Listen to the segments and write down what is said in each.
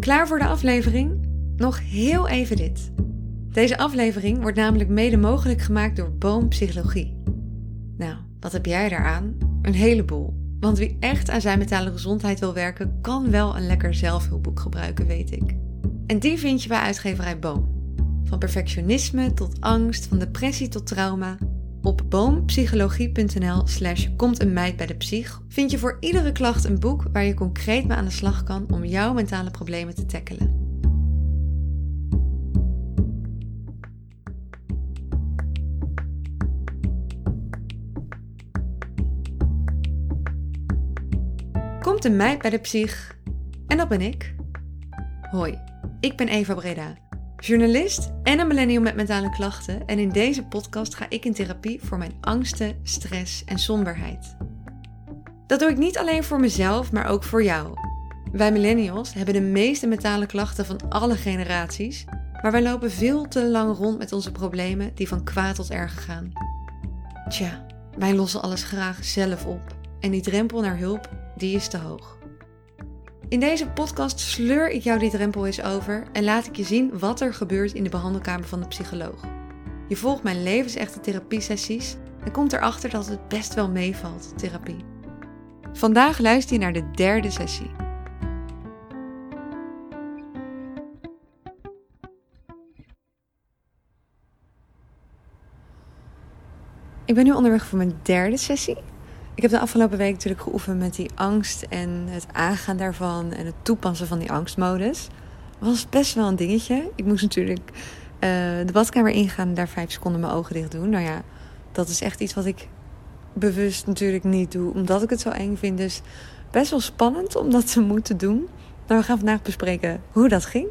Klaar voor de aflevering? Nog heel even dit. Deze aflevering wordt namelijk mede mogelijk gemaakt door Boom Psychologie. Nou, wat heb jij daaraan? Een heleboel. Want wie echt aan zijn mentale gezondheid wil werken, kan wel een lekker zelfhulpboek gebruiken, weet ik. En die vind je bij uitgeverij Boom. Van perfectionisme tot angst, van depressie tot trauma. Op boompsychologie.nl slash komt een meid bij de psych vind je voor iedere klacht een boek waar je concreet mee aan de slag kan om jouw mentale problemen te tackelen. Komt een meid bij de psych en dat ben ik. Hoi, ik ben Eva Breda journalist en een millennial met mentale klachten. En in deze podcast ga ik in therapie voor mijn angsten, stress en somberheid. Dat doe ik niet alleen voor mezelf, maar ook voor jou. Wij millennials hebben de meeste mentale klachten van alle generaties, maar wij lopen veel te lang rond met onze problemen die van kwaad tot erg gaan. Tja, wij lossen alles graag zelf op en die drempel naar hulp, die is te hoog. In deze podcast sleur ik jou die drempel eens over en laat ik je zien wat er gebeurt in de behandelkamer van de psycholoog. Je volgt mijn levensechte therapiesessies en komt erachter dat het best wel meevalt, therapie. Vandaag luister je naar de derde sessie. Ik ben nu onderweg voor mijn derde sessie. Ik heb de afgelopen week natuurlijk geoefend met die angst en het aangaan daarvan en het toepassen van die angstmodus. Was best wel een dingetje. Ik moest natuurlijk uh, de badkamer ingaan en daar vijf seconden mijn ogen dicht doen. Nou ja, dat is echt iets wat ik bewust natuurlijk niet doe, omdat ik het zo eng vind. Dus best wel spannend om dat te moeten doen. Maar we gaan vandaag bespreken hoe dat ging.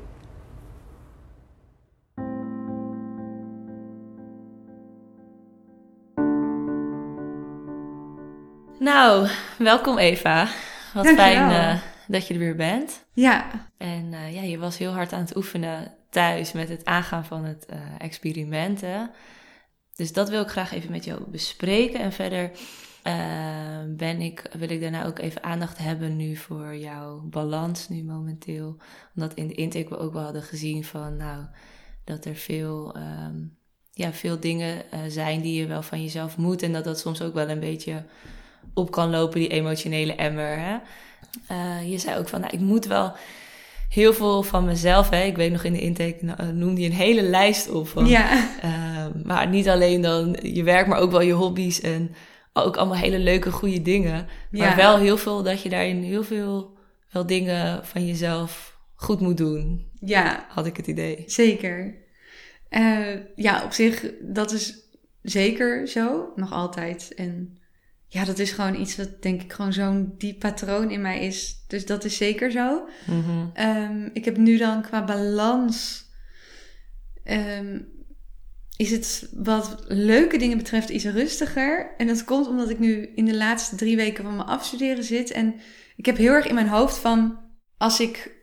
Nou, welkom Eva. Wat fijn uh, dat je er weer bent. Ja. En uh, ja, je was heel hard aan het oefenen thuis met het aangaan van het uh, experimenten. Dus dat wil ik graag even met jou bespreken. En verder ben ik, wil ik daarna ook even aandacht hebben nu voor jouw balans nu momenteel. Omdat in de intake we ook wel hadden gezien van nou, dat er veel, um, ja, veel dingen zijn die je wel van jezelf moet. En dat dat soms ook wel een beetje op kan lopen, die emotionele emmer. Hè? Uh, je zei ook van, nou, ik moet wel heel veel van mezelf. Hè? Ik weet nog in de intake nou, noemde je een hele lijst op. Van, ja. Uh, maar niet alleen dan je werk, maar ook wel je hobby's en ook allemaal hele leuke, goede dingen. Maar wel heel veel dat je daarin heel veel wel dingen van jezelf goed moet doen. Ja. Had ik het idee. Zeker. Uh, ja, op zich, dat is zeker zo. Nog altijd. En ja, dat is gewoon iets wat denk ik gewoon zo'n diep patroon in mij is. Dus dat is zeker zo. Mm um, ik heb nu dan qua balans. Um, is het wat leuke dingen betreft iets rustiger. En dat komt omdat ik nu in de laatste drie weken van mijn afstuderen zit. En ik heb heel erg in mijn hoofd van als ik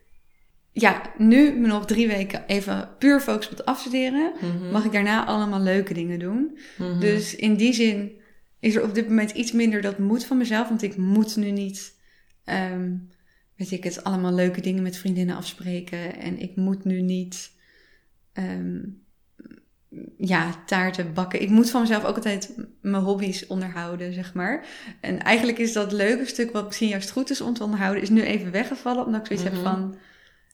ja, nu me nog drie weken even puur focus op het afstuderen, Mhm. mag ik daarna allemaal leuke dingen doen. Mhm. Dus in die zin is er op dit moment iets minder dat moet van mezelf. Want ik moet nu niet, um, weet ik het, allemaal leuke dingen met vriendinnen afspreken. En ik moet nu niet, um, ja, taarten bakken. Ik moet van mezelf ook altijd mijn hobby's onderhouden, zeg maar. En eigenlijk is dat leuke stuk wat misschien juist goed is om te onderhouden, is nu even weggevallen. Omdat ik zoiets Mhm. heb van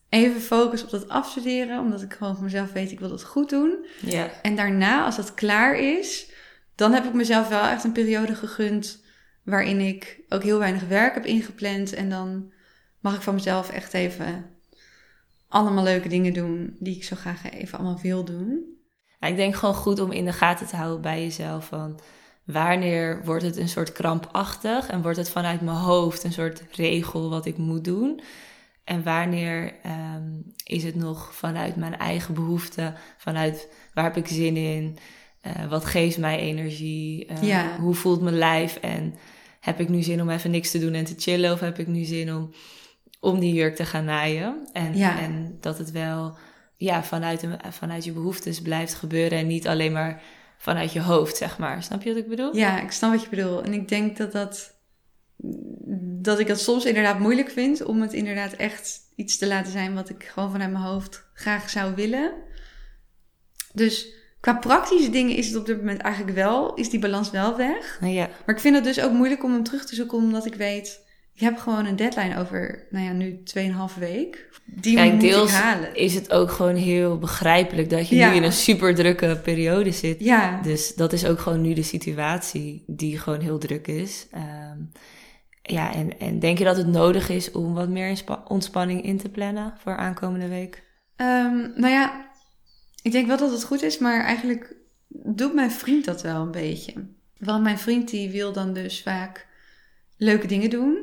even focus op dat afstuderen. Omdat ik gewoon van mezelf weet, ik wil dat goed doen. Ja. En daarna, als dat klaar is, dan heb ik mezelf wel echt een periode gegund waarin ik ook heel weinig werk heb ingepland. En dan mag ik van mezelf echt even allemaal leuke dingen doen die ik zo graag even allemaal wil doen. ik denk gewoon goed om in de gaten te houden bij jezelf van wanneer wordt het een soort krampachtig en wordt het vanuit mijn hoofd een soort regel wat ik moet doen. En wanneer um, is het nog vanuit mijn eigen behoeften, vanuit waar heb ik zin in, uh, wat geeft mij energie, uh, ja. hoe voelt mijn lijf en heb ik nu zin om even niks te doen en te chillen of heb ik nu zin om, om die jurk te gaan naaien. En, ja. en dat het wel ja, vanuit, vanuit je behoeftes blijft gebeuren en niet alleen maar vanuit je hoofd, zeg maar. Snap je wat ik bedoel? Ja, ik snap wat je bedoelt. En ik denk dat dat dat ik het soms inderdaad moeilijk vind om het inderdaad echt iets te laten zijn wat ik gewoon vanuit mijn hoofd graag zou willen. Dus qua praktische dingen is het op dit moment eigenlijk wel, is die balans wel weg. Ja. Maar ik vind het dus ook moeilijk om hem terug te zoeken, omdat ik weet, ik heb gewoon een deadline over, nou ja, nu 2,5 week. Die Kijk, moet deels ik halen. is het ook gewoon heel begrijpelijk dat je Ja. nu in een super drukke periode zit. Ja, Dus dat is ook gewoon nu de situatie die gewoon heel druk is. Ehm, ja, en, en denk je dat het nodig is om wat meer ontspanning in te plannen voor aankomende week? Ehm, nou ja, ik denk wel dat het goed is, maar eigenlijk doet mijn vriend dat wel een beetje. Want mijn vriend die wil dan dus vaak leuke dingen doen.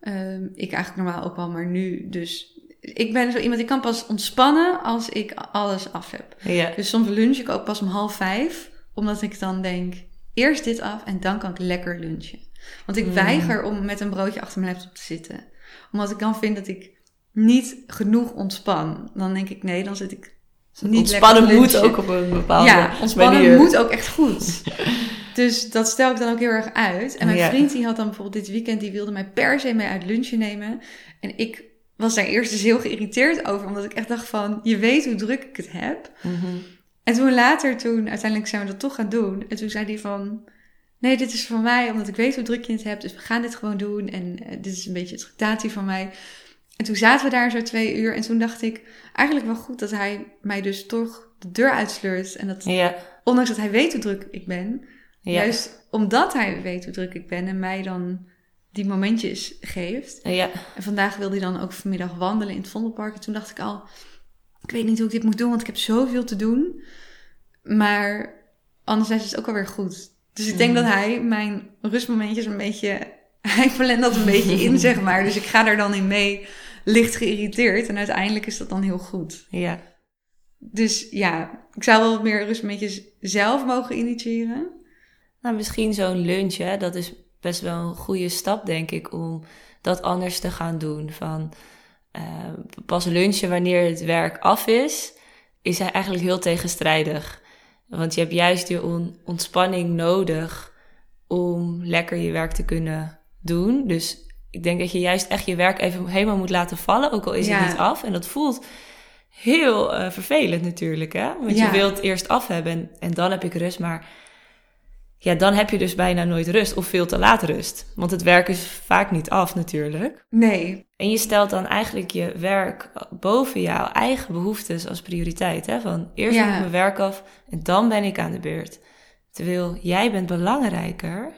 Ehm, ik eigenlijk normaal ook wel, maar nu dus... Ik ben zo iemand, ik kan pas ontspannen als ik alles af heb. Ja, Dus soms lunch ik ook pas om half vijf, omdat ik dan denk, eerst dit af en dan kan ik lekker lunchen. Want ik Mm. weiger om met een broodje achter mijn laptop te zitten. Omdat ik dan vind dat ik niet genoeg ontspan. Dan denk ik, nee, dan zit ik niet ontspannen moet ook op een bepaalde Ja, ontspannen manier. moet ook echt goed. dus dat stel ik dan ook heel erg uit. En mijn Ja. vriend die had dan bijvoorbeeld dit weekend, die wilde mij per se mee uit lunchen nemen. En ik was daar eerst dus heel geïrriteerd over, omdat ik echt dacht van, je weet hoe druk ik het heb. Mhm. En toen later, toen uiteindelijk zijn we dat toch gaan doen. En toen zei hij van, nee, dit is van mij, omdat ik weet hoe druk je het hebt. Dus we gaan dit gewoon doen. En eh, dit is een beetje het tractatie van mij. En toen zaten we daar zo twee uur. En toen dacht ik, eigenlijk wel goed dat hij mij dus toch de deur uitsleurt. En dat, Ja, ondanks dat hij weet hoe druk ik ben. ja, Juist omdat hij weet hoe druk ik ben en mij dan die momentjes geeft. ja. En vandaag wilde hij dan ook vanmiddag wandelen in het Vondelpark. En toen dacht ik al, ik weet niet hoe ik dit moet doen, want ik heb zoveel te doen. Maar anderzijds is het ook alweer goed. Dus ik denk Mhm. dat hij mijn rustmomentjes een beetje... Hij plant dat een beetje in, zeg maar. Dus ik ga daar dan in mee, licht geïrriteerd. En uiteindelijk is dat dan heel goed. ja. Dus ja, ik zou wel wat meer rustmomentjes zelf mogen initiëren. Nou, misschien zo'n lunch, hè, dat is best wel een goede stap, denk ik, om dat anders te gaan doen. Van eh, pas lunchen wanneer het werk af is, is hij eigenlijk heel tegenstrijdig. Want je hebt juist die on- ontspanning nodig om lekker je werk te kunnen doen. Dus ik denk dat je juist echt je werk even helemaal moet laten vallen, ook al is Ja. het niet af. En dat voelt heel eh, vervelend natuurlijk, hè? Want Ja. je wilt eerst af hebben en, en dan heb ik rust, maar ja, dan heb je dus bijna nooit rust of veel te laat rust. Want het werk is vaak niet af natuurlijk. Nee, En je stelt dan eigenlijk je werk boven jouw eigen behoeftes als prioriteit. Hè? Van eerst Ja. moet ik mijn werk af en dan ben ik aan de beurt. Terwijl jij bent belangrijker.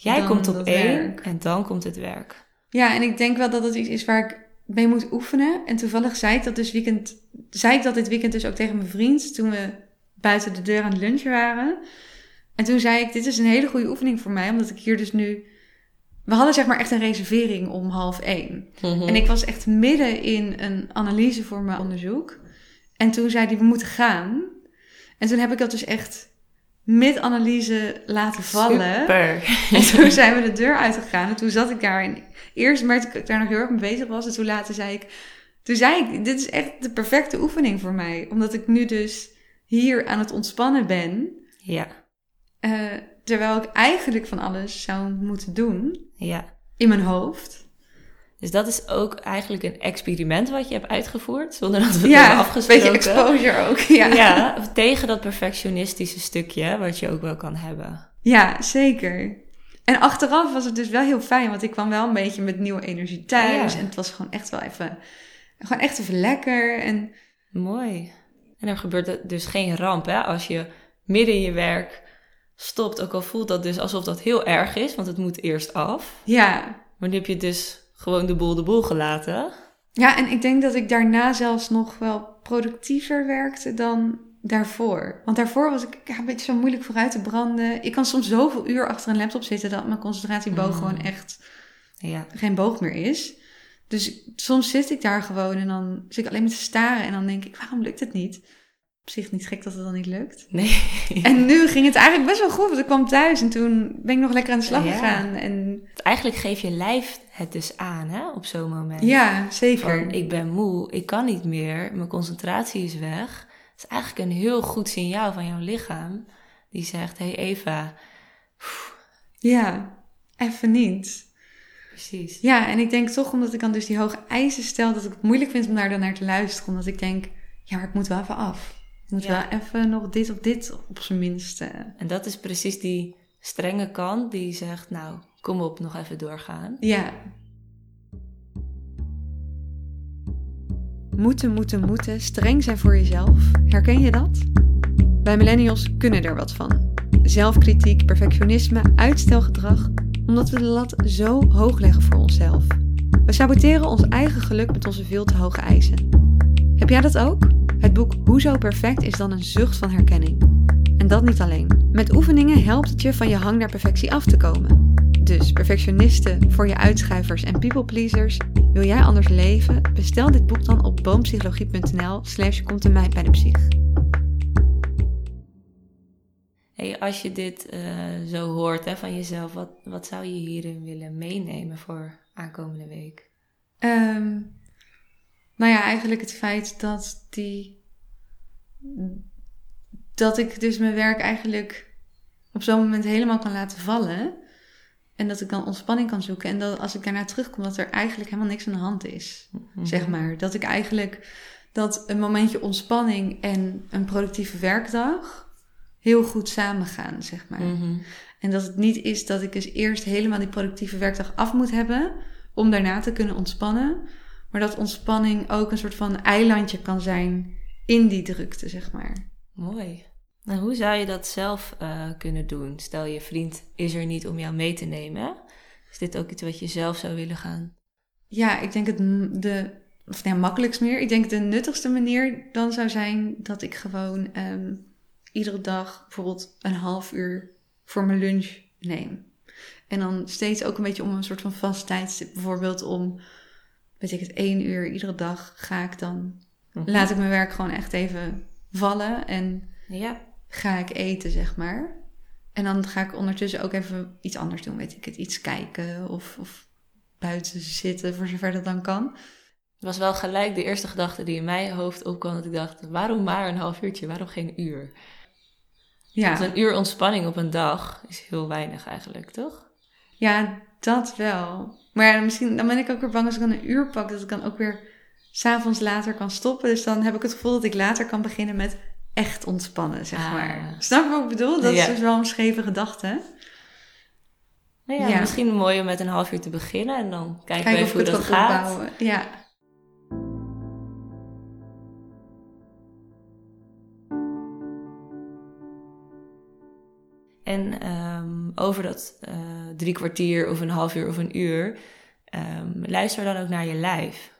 Jij komt op één werk. en dan komt het werk. Ja, en ik denk wel dat dat iets is waar ik mee moet oefenen. En toevallig zei ik dat dus weekend, zei ik dat dit weekend dus ook tegen mijn vriend toen we buiten de deur aan het lunchen waren. En toen zei ik, dit is een hele goede oefening voor mij, omdat ik hier dus nu... We hadden zeg maar echt een reservering om half één. En ik was echt midden in een analyse voor mijn onderzoek. En toen zei hij, we moeten gaan. En toen heb ik dat dus echt mid-analyse laten vallen. Super. En toen zijn we de deur uitgegaan. En toen zat ik daar. En eerst merkte ik dat ik daar nog heel erg mee bezig was. En toen later zei ik... Toen zei ik, dit is echt de perfecte oefening voor mij. Omdat ik nu dus hier aan het ontspannen ben. Ja, eh, terwijl ik eigenlijk van alles zou moeten doen. ja. In mijn hoofd. Dus dat is ook eigenlijk een experiment wat je hebt uitgevoerd, zonder dat we het Ja, hebben een afgesproken. beetje exposure ook. Ja. Ja, tegen dat perfectionistische stukje wat je ook wel kan hebben. ja, zeker. En achteraf was het dus wel heel fijn. Want ik kwam wel een beetje met nieuwe energie thuis. Ja. En het was gewoon echt wel even... Gewoon echt even lekker. En Mooi. En er gebeurt dus geen ramp hè? als je midden in je werk stopt. Ook al voelt dat dus alsof dat heel erg is, want het moet eerst af. ja, Maar nu heb je dus gewoon de boel de boel gelaten. Ja, en ik denk dat ik daarna zelfs nog wel productiever werkte dan daarvoor. Want daarvoor was ik ja, een beetje zo moeilijk vooruit te branden. Ik kan soms zoveel uur achter een laptop zitten dat mijn concentratieboog Mm. gewoon echt Ja, geen boog meer is. Dus soms zit ik daar gewoon en dan zit ik alleen maar te staren en dan denk ik, waarom lukt het niet? Op zich niet gek dat het dan niet lukt. nee. En nu ging het eigenlijk best wel goed, want ik kwam thuis en toen ben ik nog lekker aan de slag Ja. gegaan. En Eigenlijk geef je lijf het dus aan hè? op zo'n moment. ja, zeker. Van, ik ben moe, ik kan niet meer, mijn concentratie is weg. Het is eigenlijk een heel goed signaal van jouw lichaam. Die zegt, hey Eva, Ja, even niet. precies. Ja, en ik denk toch omdat ik dan dus die hoge eisen stel, dat ik het moeilijk vind om daar dan naar te luisteren. Omdat ik denk, ja, maar ik moet wel even af. Ik moet Ja. wel even nog dit of dit op zijn minst. eh. En dat is precies die strenge kant die zegt, nou, kom op, nog even doorgaan. Ja. Moeten, moeten, moeten, streng zijn voor jezelf. Herken je dat? Wij millennials kunnen er wat van. Zelfkritiek, perfectionisme, uitstelgedrag, omdat we de lat zo hoog leggen voor onszelf. We saboteren ons eigen geluk met onze veel te hoge eisen. Heb jij dat ook? Het boek Hoezo Perfect is dan een zucht van herkenning. En dat niet alleen. Met oefeningen helpt het je van je hang naar perfectie af te komen. Dus perfectionisten voor je uitschuivers en people pleasers, wil jij anders leven? Bestel dit boek dan op boompsychologie.nl slash komt in mij bij de psych. Hey, als je dit eh, zo hoort hè, van jezelf, wat, wat zou je hierin willen meenemen voor aankomende week? Ehm, nou ja, eigenlijk het feit dat die. dat ik dus mijn werk eigenlijk op zo'n moment helemaal kan laten vallen. En dat ik dan ontspanning kan zoeken. En dat als ik daarna terugkom, dat er eigenlijk helemaal niks aan de hand is. Zeg maar. Dat ik eigenlijk. dat een momentje ontspanning en een productieve werkdag. heel goed samengaan, zeg maar. Mhm. En dat het niet is dat ik dus eerst helemaal die productieve werkdag af moet hebben om daarna te kunnen ontspannen. Maar dat ontspanning ook een soort van eilandje kan zijn in die drukte, zeg maar. Mooi. Nou, hoe zou je dat zelf eh, kunnen doen? Stel je vriend is er niet om jou mee te nemen. Is dit ook iets wat je zelf zou willen gaan? Ja, ik denk het de, of nee, makkelijkst meer. Ik denk de nuttigste manier dan zou zijn dat ik gewoon ehm, iedere dag bijvoorbeeld een half uur voor mijn lunch neem. En dan steeds ook een beetje om een soort van vast tijdstip. Bijvoorbeeld om, weet ik het, één uur iedere dag ga ik dan Mhm. laat ik mijn werk gewoon echt even vallen en Ja, ga ik eten, zeg maar. En dan ga ik ondertussen ook even iets anders doen, weet ik het, iets kijken of, of buiten zitten, voor zover dat dan kan. het was wel gelijk de eerste gedachte die in mijn hoofd opkwam. Dat ik dacht, waarom maar een half uurtje? Waarom geen uur? Ja, Want een uur ontspanning op een dag is heel weinig eigenlijk, toch? ja dat wel. Maar ja, misschien dan ben ik ook weer bang als ik dan een uur pak, dat ik dan ook weer s'avonds later kan stoppen. Dus dan heb ik het gevoel dat ik later kan beginnen met echt ontspannen, zeg Ah. maar. Snap je wat ik bedoel? Dat Ja. is dus wel een scheve gedachte. Nou ja, Ja. misschien mooi om met een half uur te beginnen en dan kijken Kijken we even hoe het dat gaat. opbouwen. Ja. En ehm, over dat eh, drie kwartier of een half uur of een uur, ehm, luister dan ook naar je lijf.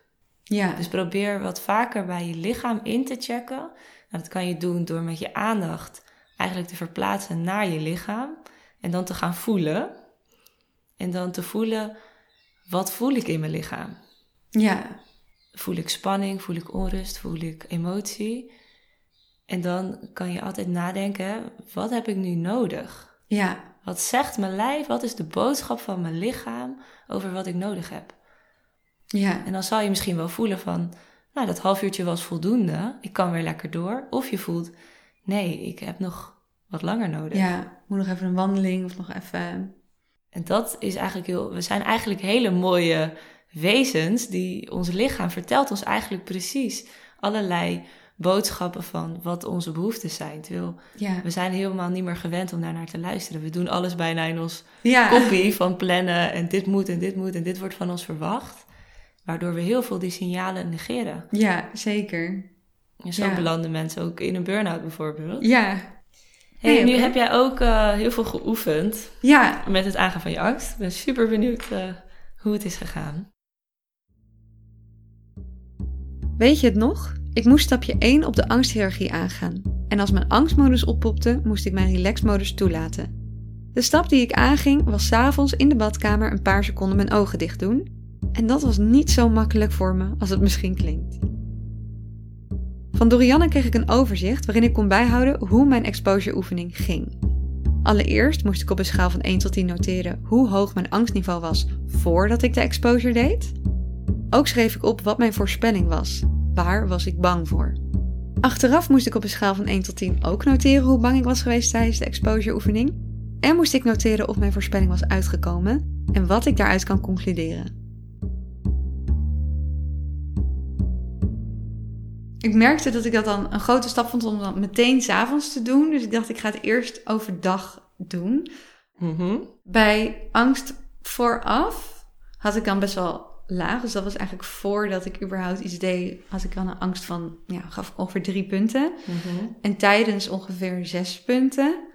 Ja. Dus probeer wat vaker bij je lichaam in te checken. Nou, dat kan je doen door met je aandacht eigenlijk te verplaatsen naar je lichaam. En dan te gaan voelen. En dan te voelen, wat voel ik in mijn lichaam? ja. Voel ik spanning? Voel ik onrust? Voel ik emotie? En dan kan je altijd nadenken, wat heb ik nu nodig? Ja. Wat zegt mijn lijf? Wat is de boodschap van mijn lichaam over wat ik nodig heb? Ja. En dan zal je misschien wel voelen van, nou, dat half uurtje was voldoende. Ik kan weer lekker door. Of je voelt, nee, ik heb nog wat langer nodig. Ja. Moet nog even een wandeling of nog even. En dat is eigenlijk heel, we zijn eigenlijk hele mooie wezens die ons lichaam vertelt ons eigenlijk precies allerlei boodschappen van wat onze behoeften zijn. Terwijl Ja. we zijn helemaal niet meer gewend om daarnaar te luisteren. We doen alles bijna in ons Ja. kopie van plannen en dit moet en dit moet en dit wordt van ons verwacht. Waardoor we heel veel die signalen negeren. Ja, zeker. En zo Ja. belanden mensen ook in een burn-out bijvoorbeeld. Ja. Hey, nu heb jij ook eh, heel veel geoefend Ja. met het aangaan van je angst. Ik ben super benieuwd eh, hoe het is gegaan. Weet je het nog? Ik moest stapje 1 op de angsthierarchie aangaan. En als mijn angstmodus oppopte, moest ik mijn relaxmodus toelaten. De stap die ik aanging was 's avonds in de badkamer een paar seconden mijn ogen dicht doen. En dat was niet zo makkelijk voor me als het misschien klinkt. Van Dorianne kreeg ik een overzicht waarin ik kon bijhouden hoe mijn exposure oefening ging. Allereerst moest ik op een schaal van 1 tot 10 noteren hoe hoog mijn angstniveau was voordat ik de exposure deed. Ook schreef ik op wat mijn voorspelling was. Waar was ik bang voor? Achteraf moest ik op een schaal van 1 tot 10 ook noteren hoe bang ik was geweest tijdens de exposure oefening. En moest ik noteren of mijn voorspelling was uitgekomen en wat ik daaruit kan concluderen. Ik merkte dat ik dat dan een grote stap vond om dan meteen s'avonds te doen. Dus ik dacht, ik ga het eerst overdag doen. Mhm. Bij angst vooraf had ik dan best wel laag. Dus dat was eigenlijk voordat ik überhaupt iets deed, had ik dan een angst van, ja, gaf ik ongeveer drie punten. Mhm. En tijdens ongeveer zes punten.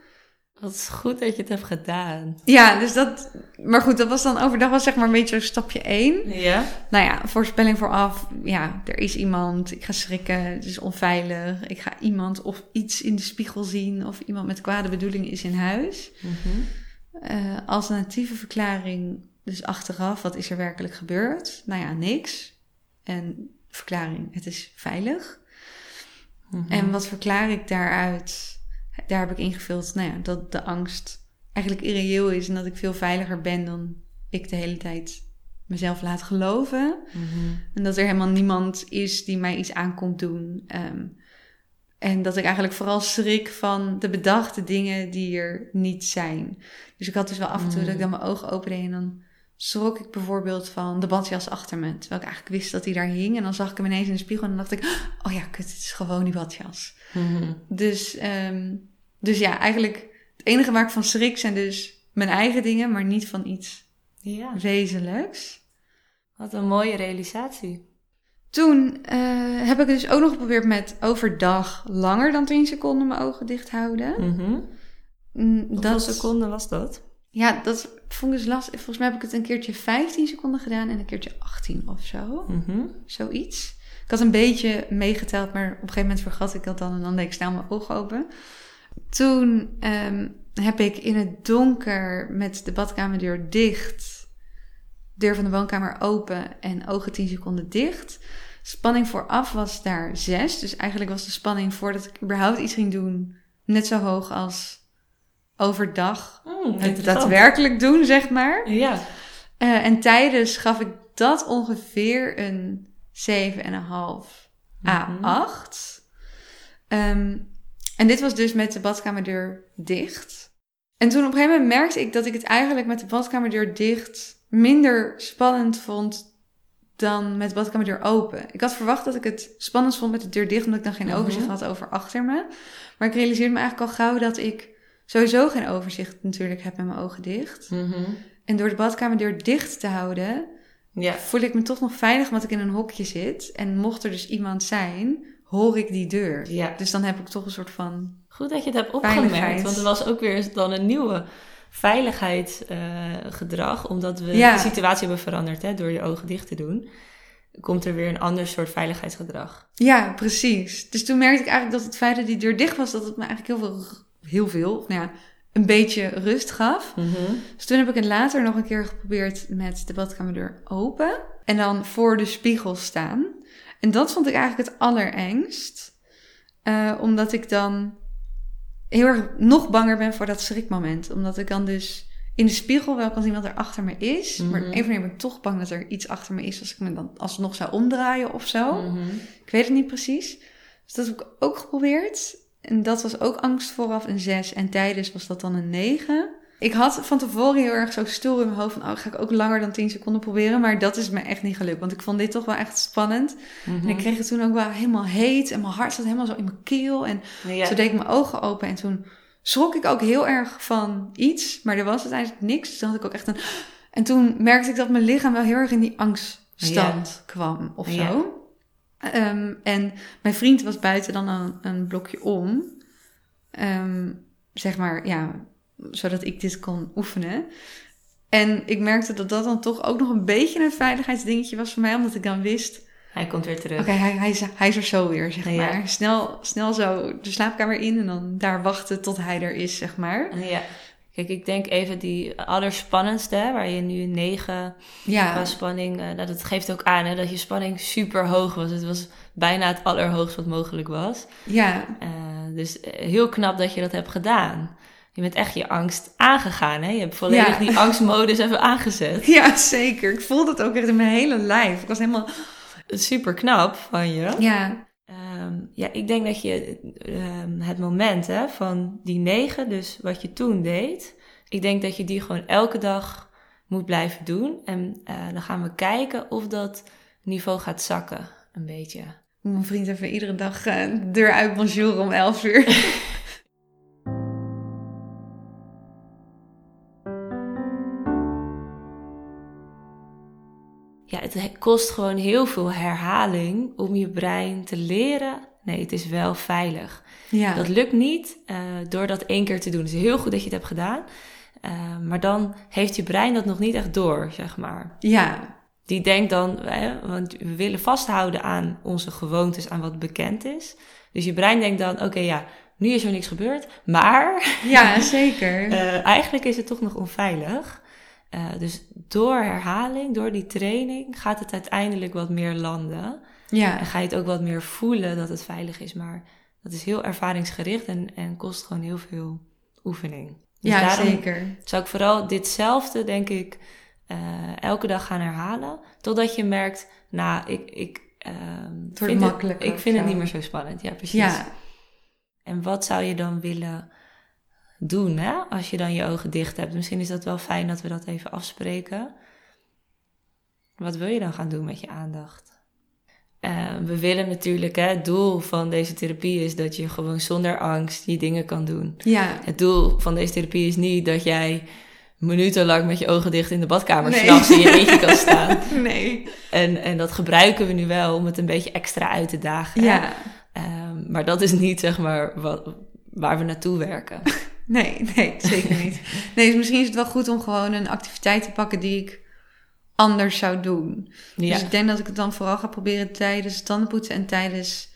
Wat is goed dat je het hebt gedaan. Ja, dus dat. Maar goed, dat was dan overdag was zeg maar een beetje stapje één. Ja? Nou ja, voorspelling vooraf. Ja, er is iemand. Ik ga schrikken. Het is onveilig. Ik ga iemand of iets in de spiegel zien. Of iemand met kwade bedoelingen is in huis. Mhm. Eh, alternatieve verklaring. Dus achteraf, wat is er werkelijk gebeurd? Nou ja, niks. En verklaring, het is veilig. Mhm. En wat verklaar ik daaruit? Daar heb ik ingevuld, nou ja, dat de angst eigenlijk irreëel is en dat ik veel veiliger ben dan ik de hele tijd mezelf laat geloven. Mhm. En dat er helemaal niemand is die mij iets aan komt doen. Ehm, en dat ik eigenlijk vooral schrik van de bedachte dingen die er niet zijn. Dus ik had dus wel af en toe Mm. dat ik dan mijn ogen opende en dan schrok ik bijvoorbeeld van de badjas achter me. Terwijl ik eigenlijk wist dat hij daar hing. En dan zag ik hem ineens in de spiegel en dan dacht ik, oh ja, kut, het is gewoon die badjas. Mhm. Dus, ehm, dus ja, eigenlijk het enige waar ik van schrik zijn dus mijn eigen dingen, maar niet van iets Ja, wezenlijks. wat een mooie realisatie. Toen eh, heb ik het dus ook nog geprobeerd met overdag langer dan 10 seconden mijn ogen dicht houden. Mhm. Mm, Hoeveel seconden was dat? Ja, dat vond ik dus lastig. Volgens mij heb ik het een keertje 15 seconden gedaan en een keertje 18 of zo. Mhm. Zoiets. Ik had een beetje meegeteld, maar op een gegeven moment vergat ik dat dan en dan deed ik snel mijn ogen open. Toen ehm, heb ik in het donker met de badkamerdeur dicht, deur van de woonkamer open en ogen 10 seconden dicht. Spanning vooraf was daar 6, dus eigenlijk was de spanning voordat ik überhaupt iets ging doen net zo hoog als overdag Mm, het daadwerkelijk doen, zeg maar. Ja. Eh, en tijdens gaf ik dat ongeveer een 7,5 à Mhm. 8. Ehm, en dit was dus met de badkamerdeur dicht. En toen op een gegeven moment merkte ik dat ik het eigenlijk met de badkamerdeur dicht minder spannend vond dan met de badkamerdeur open. Ik had verwacht dat ik het spannend vond met de deur dicht, omdat ik dan geen Mhm. overzicht had over achter me. Maar ik realiseerde me eigenlijk al gauw dat ik sowieso geen overzicht natuurlijk heb met mijn ogen dicht. Mhm. En door de badkamerdeur dicht te houden, Ja. voel ik me toch nog veilig omdat ik in een hokje zit. En mocht er dus iemand zijn, hoor ik die deur. ja. Dus dan heb ik toch een soort van. Goed dat je het hebt opgemerkt, want er was ook weer dan een nieuwe veiligheidsgedrag, omdat we Ja. de situatie hebben veranderd hè, door je ogen dicht te doen. Komt er weer een ander soort veiligheidsgedrag. Ja, precies. Dus toen merkte ik eigenlijk dat het feit dat die deur dicht was, dat het me eigenlijk heel veel, heel veel, nou ja, een beetje rust gaf. Dus toen heb ik het later nog een keer geprobeerd met de badkamerdeur open. En dan voor de spiegel staan. En dat vond ik eigenlijk het allerengst. Eh, omdat ik dan heel erg nog banger ben voor dat schrikmoment. Omdat ik dan dus in de spiegel wel kan zien wat er achter me is. Maar Mhm. of andere ben ik toch bang dat er iets achter me is als ik me dan alsnog zou omdraaien of zo. Mhm. Ik weet het niet precies. Dus dat heb ik ook geprobeerd. En dat was ook angst vooraf een 6. En tijdens was dat dan een 9. Ik had van tevoren heel erg zo stoer in mijn hoofd van... oh, ga ik ook langer dan 10 seconden proberen. Maar dat is me echt niet gelukt. Want ik vond dit toch wel echt spannend. Mhm. En ik kreeg het toen ook wel helemaal heet. En mijn hart zat helemaal zo in mijn keel. En Ja. toen deed ik mijn ogen open. En toen schrok ik ook heel erg van iets. Maar er was uiteindelijk niks. Dus dan had ik ook echt een... En toen merkte ik dat mijn lichaam wel heel erg in die angststand kwam of zo. Ja. Ehm, en mijn vriend was buiten dan een, een blokje om. Ehm, zeg maar, ja, zodat ik dit kon oefenen. En ik merkte dat dat dan toch ook nog een beetje een veiligheidsdingetje was voor mij. Omdat ik dan wist, Hij komt weer terug. oké, hij, hij, is, hij is er zo weer, zeg Ja. maar. Snel, snel zo de slaapkamer in en dan daar wachten tot hij er is, zeg maar. Ja. Kijk, ik denk even die allerspannendste, hè, waar je nu 9 Ja, spanning... nou, dat geeft ook aan hè, dat je spanning super hoog was. Het was bijna het allerhoogst wat mogelijk was. ja, Eh, dus eh, heel knap dat je dat hebt gedaan. Je bent echt je angst aangegaan, hè? Je hebt volledig Ja. die angstmodus even aangezet. ja, zeker. Ik voelde het ook echt in mijn hele lijf. Ik was helemaal, Super knap van je. ja, Ehm, ja, ik denk dat je ehm, het moment hè, van die negen, dus wat je toen deed, ik denk dat je die gewoon elke dag moet blijven doen. En uh, dan gaan we kijken of dat niveau gaat zakken, een beetje. Mijn vriend even iedere dag uh, de deur uit bonjour om 11 uur. het kost gewoon heel veel herhaling om je brein te leren. Nee, het is wel veilig. Ja. Dat lukt niet uh, door dat één keer te doen. Het is heel goed dat je het hebt gedaan. Uh, maar dan heeft je brein dat nog niet echt door, zeg maar. Ja. Die denkt dan, hè, want we willen vasthouden aan onze gewoontes, aan wat bekend is. Dus je brein denkt dan, oké, ja, nu is er niks gebeurd, maar... Ja, zeker. uh, eigenlijk is het toch nog onveilig. Uh, dus door herhaling, door die training, gaat het uiteindelijk wat meer landen. Ja. En ga je het ook wat meer voelen dat het veilig is. Maar dat is heel ervaringsgericht en, en kost gewoon heel veel oefening. Dus ja, zeker. Zou ik vooral ditzelfde, denk ik, uh, elke dag gaan herhalen. Totdat je merkt, nou, ik, ik, uh, het vind, het, ik vind het niet meer zo spannend. Ja, precies. Ja. En wat zou je dan willen doen, hè? Als je dan je ogen dicht hebt. Misschien is dat wel fijn dat we dat even afspreken. Wat wil je dan gaan doen met je aandacht? Uh, we willen natuurlijk, hè, het doel van deze therapie is dat je gewoon zonder angst die dingen kan doen. Ja. Het doel van deze therapie is niet dat jij minutenlang met je ogen dicht in de badkamer nee. s'nachts in je eentje kan staan. Nee. En, en dat gebruiken we nu wel om het een beetje extra uit te dagen. Ja. Um, maar dat is niet, zeg maar, wat, waar we naartoe werken. Nee, nee, zeker niet. Nee, dus misschien is het wel goed om gewoon een activiteit te pakken die ik anders zou doen. Ja. Dus ik denk dat ik het dan vooral ga proberen tijdens tandenpoetsen en tijdens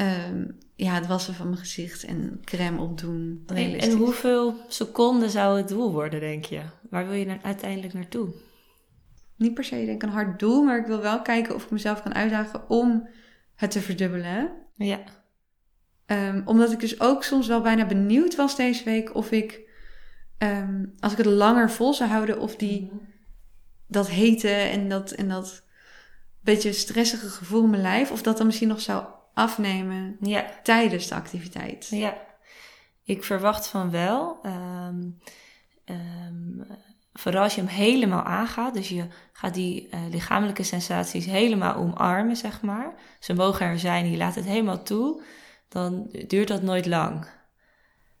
um, ja, het wassen van mijn gezicht en crème opdoen. En, en, hoeveel seconden zou het doel worden, denk je? Waar wil je naar, uiteindelijk naartoe? Niet per se, denk ik, een hard doel, maar ik wil wel kijken of ik mezelf kan uitdagen om het te verdubbelen. Ja. Um, omdat ik dus ook soms wel bijna benieuwd was deze week of ik, um, als ik het langer vol zou houden, of die, mhm. dat hete en dat, en dat beetje stressige gevoel in mijn lijf, of dat dan misschien nog zou afnemen ja. tijdens de activiteit. Ja, ik verwacht van wel. Um, vooral als je hem helemaal aangaat, dus je gaat die uh, lichamelijke sensaties helemaal omarmen, zeg maar. Ze mogen er zijn, je laat het helemaal toe dan duurt dat nooit lang.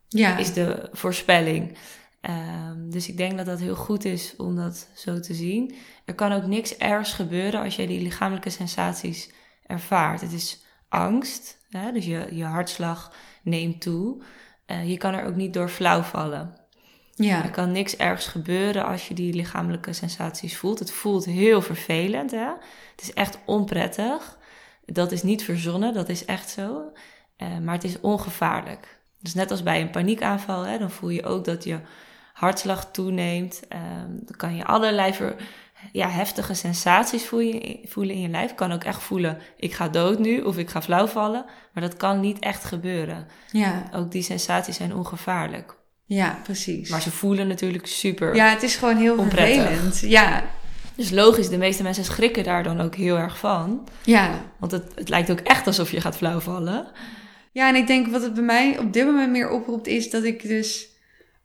Ja. Is de voorspelling. Um, dus ik denk dat dat heel goed is om dat zo te zien. Er kan ook niks ergs gebeuren als jij die lichamelijke sensaties ervaart. Het is angst, hè? dus je, je hartslag neemt toe. Uh, je kan er ook niet door flauw vallen. Ja. Er kan niks ergs gebeuren als je die lichamelijke sensaties voelt. Het voelt heel vervelend. Hè? Het is echt onprettig. Dat is niet verzonnen, dat is echt zo. Uh, maar het is ongevaarlijk. Dus net als bij een paniekaanval, hè, dan voel je ook dat je hartslag toeneemt. Um, dan kan je allerlei ver, ja, heftige sensaties voelen, in je lijf. kan ook echt voelen, ik ga dood nu of ik ga flauw vallen. Maar dat kan niet echt gebeuren. Ja. Ook die sensaties zijn ongevaarlijk. Ja, precies. Maar ze voelen natuurlijk super Ja, het is gewoon heel vervelend. Ja. Dus logisch, de meeste mensen schrikken daar dan ook heel erg van. Ja. Want het, het lijkt ook echt alsof je gaat flauwvallen. Ja, en ik denk wat het bij mij op dit moment meer oproept is dat ik dus,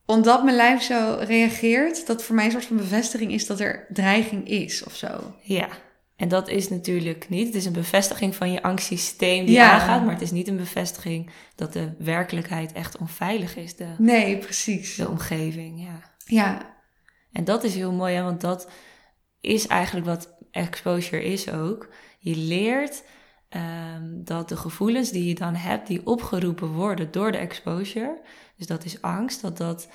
omdat mijn lijf zo reageert, dat voor mij een soort van bevestiging is dat er dreiging is of zo. Ja, en dat is natuurlijk niet. Het is een bevestiging van je angstsysteem die ja. aangaat, maar het is niet een bevestiging dat de werkelijkheid echt onveilig is. De, nee, precies. De omgeving, ja. Ja. En dat is heel mooi, hè, want dat is eigenlijk wat exposure is ook. Je leert Um, dat de gevoelens die je dan hebt, die opgeroepen worden door de exposure, dus dat is angst, dat dat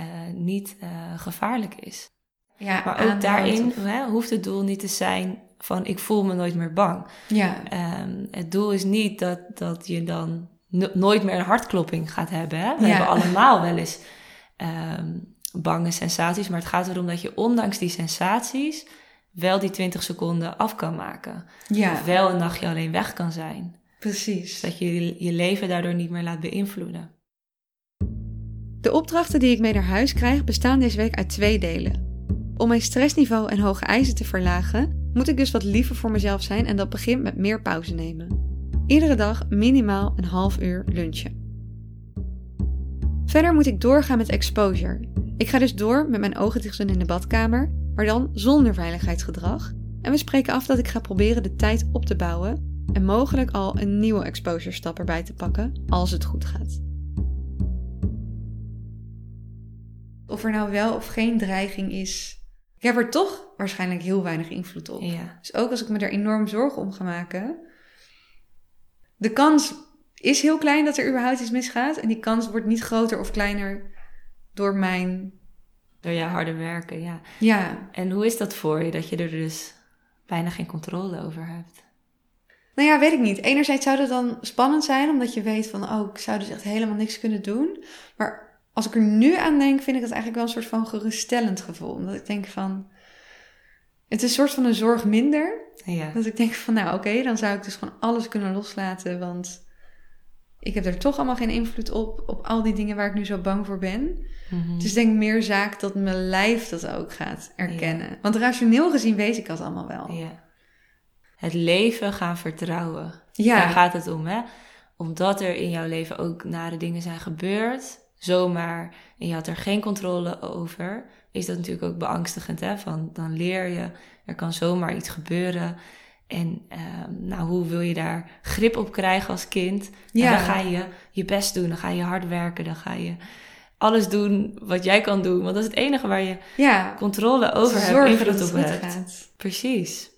uh, niet uh, gevaarlijk is. Ja, maar ook daarin hè, hoeft het doel niet te zijn van ik voel me nooit meer bang. Ja. Um, het doel is niet dat, dat je dan no nooit meer een hartklopping gaat hebben. Hè? We ja. hebben allemaal wel eens um, bange sensaties, maar het gaat erom dat je ondanks die sensaties wel die 20 seconden af kan maken. Ja. Of wel een nachtje alleen weg kan zijn. Precies. Dat je je leven daardoor niet meer laat beïnvloeden. De opdrachten die ik mee naar huis krijg bestaan deze week uit twee delen. Om mijn stressniveau en hoge eisen te verlagen, moet ik dus wat liever voor mezelf zijn en dat begint met meer pauze nemen. Iedere dag minimaal een half uur lunchen. Verder moet ik doorgaan met exposure. Ik ga dus door met mijn ogen dicht in de badkamer, maar dan zonder veiligheidsgedrag. En we spreken af dat ik ga proberen de tijd op te bouwen en mogelijk al een nieuwe exposure stap erbij te pakken als het goed gaat. Of er nou wel of geen dreiging is, ik heb er toch waarschijnlijk heel weinig invloed op. Ja. Dus ook als ik me er enorm zorgen om ga maken, de kans is heel klein dat er überhaupt iets misgaat. En die kans wordt niet groter of kleiner door mijn. Door je harde werken, ja. Ja. En hoe is dat voor je dat je er dus bijna geen controle over hebt? Nou ja, weet ik niet. Enerzijds zou het dan spannend zijn, omdat je weet van, oh, ik zou dus echt helemaal niks kunnen doen. Maar als ik er nu aan denk, vind ik het eigenlijk wel een soort van geruststellend gevoel. Omdat ik denk van, het is een soort van een zorg minder. Ja. Dat ik denk van, nou oké, dan zou ik dus gewoon alles kunnen loslaten, want ik heb er toch allemaal geen invloed op, op al die dingen waar ik nu zo bang voor ben. Mhm. Dus ik denk meer zaak dat mijn lijf dat ook gaat erkennen. Want rationeel gezien weet ik dat allemaal wel. ja. Het leven gaan vertrouwen. Ja. Daar gaat het om, hè? Omdat er in jouw leven ook nare dingen zijn gebeurd, zomaar, en je had er geen controle over, is dat natuurlijk ook beangstigend, hè? Van, dan leer je, er kan zomaar iets gebeuren. En ehm, nou, hoe wil je daar grip op krijgen als kind? Nou, Ja. dan ga je je best doen, dan ga je hard werken, dan ga je alles doen wat jij kan doen. Want dat is het enige waar je Ja, controle over hebt, invloed dat het op hebt. gaat. Precies.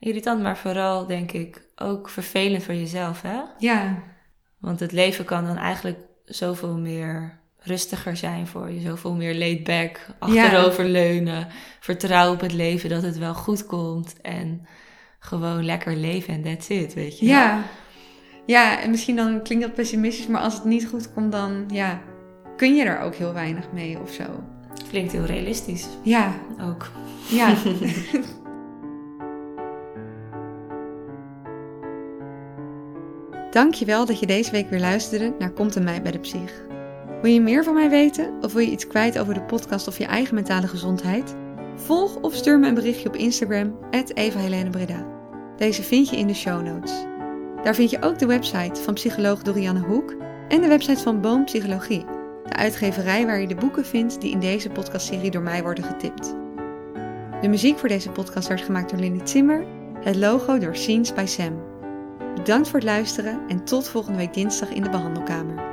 Irritant, maar vooral denk ik ook vervelend voor jezelf, hè? Ja, Want het leven kan dan eigenlijk zoveel meer rustiger zijn voor je. Zoveel meer laid back, achteroverleunen. Vertrouw op het leven dat het wel goed komt. En gewoon lekker leven en that's it, weet je. ja. Ja, en misschien dan klinkt dat pessimistisch, maar als het niet goed komt, dan ja, kun je er ook heel weinig mee of zo. Klinkt heel realistisch Ja, ook. ja. Dankjewel dat je deze week weer luisterde naar Komt een mij bij de psych. Wil je meer van mij weten of wil je iets kwijt over de podcast of je eigen mentale gezondheid? Volg of stuur me een berichtje op Instagram, Eva Breda. Deze vind je in de show notes. Daar vind je ook de website van psycholoog Dorianne Hoek en de website van Boom Psychologie, de uitgeverij waar je de boeken vindt die in deze podcastserie door mij worden getipt. De muziek voor deze podcast werd gemaakt door Lindy Zimmer, het logo door Scenes by Sam. Bedankt voor het luisteren en tot volgende week dinsdag in de behandelkamer.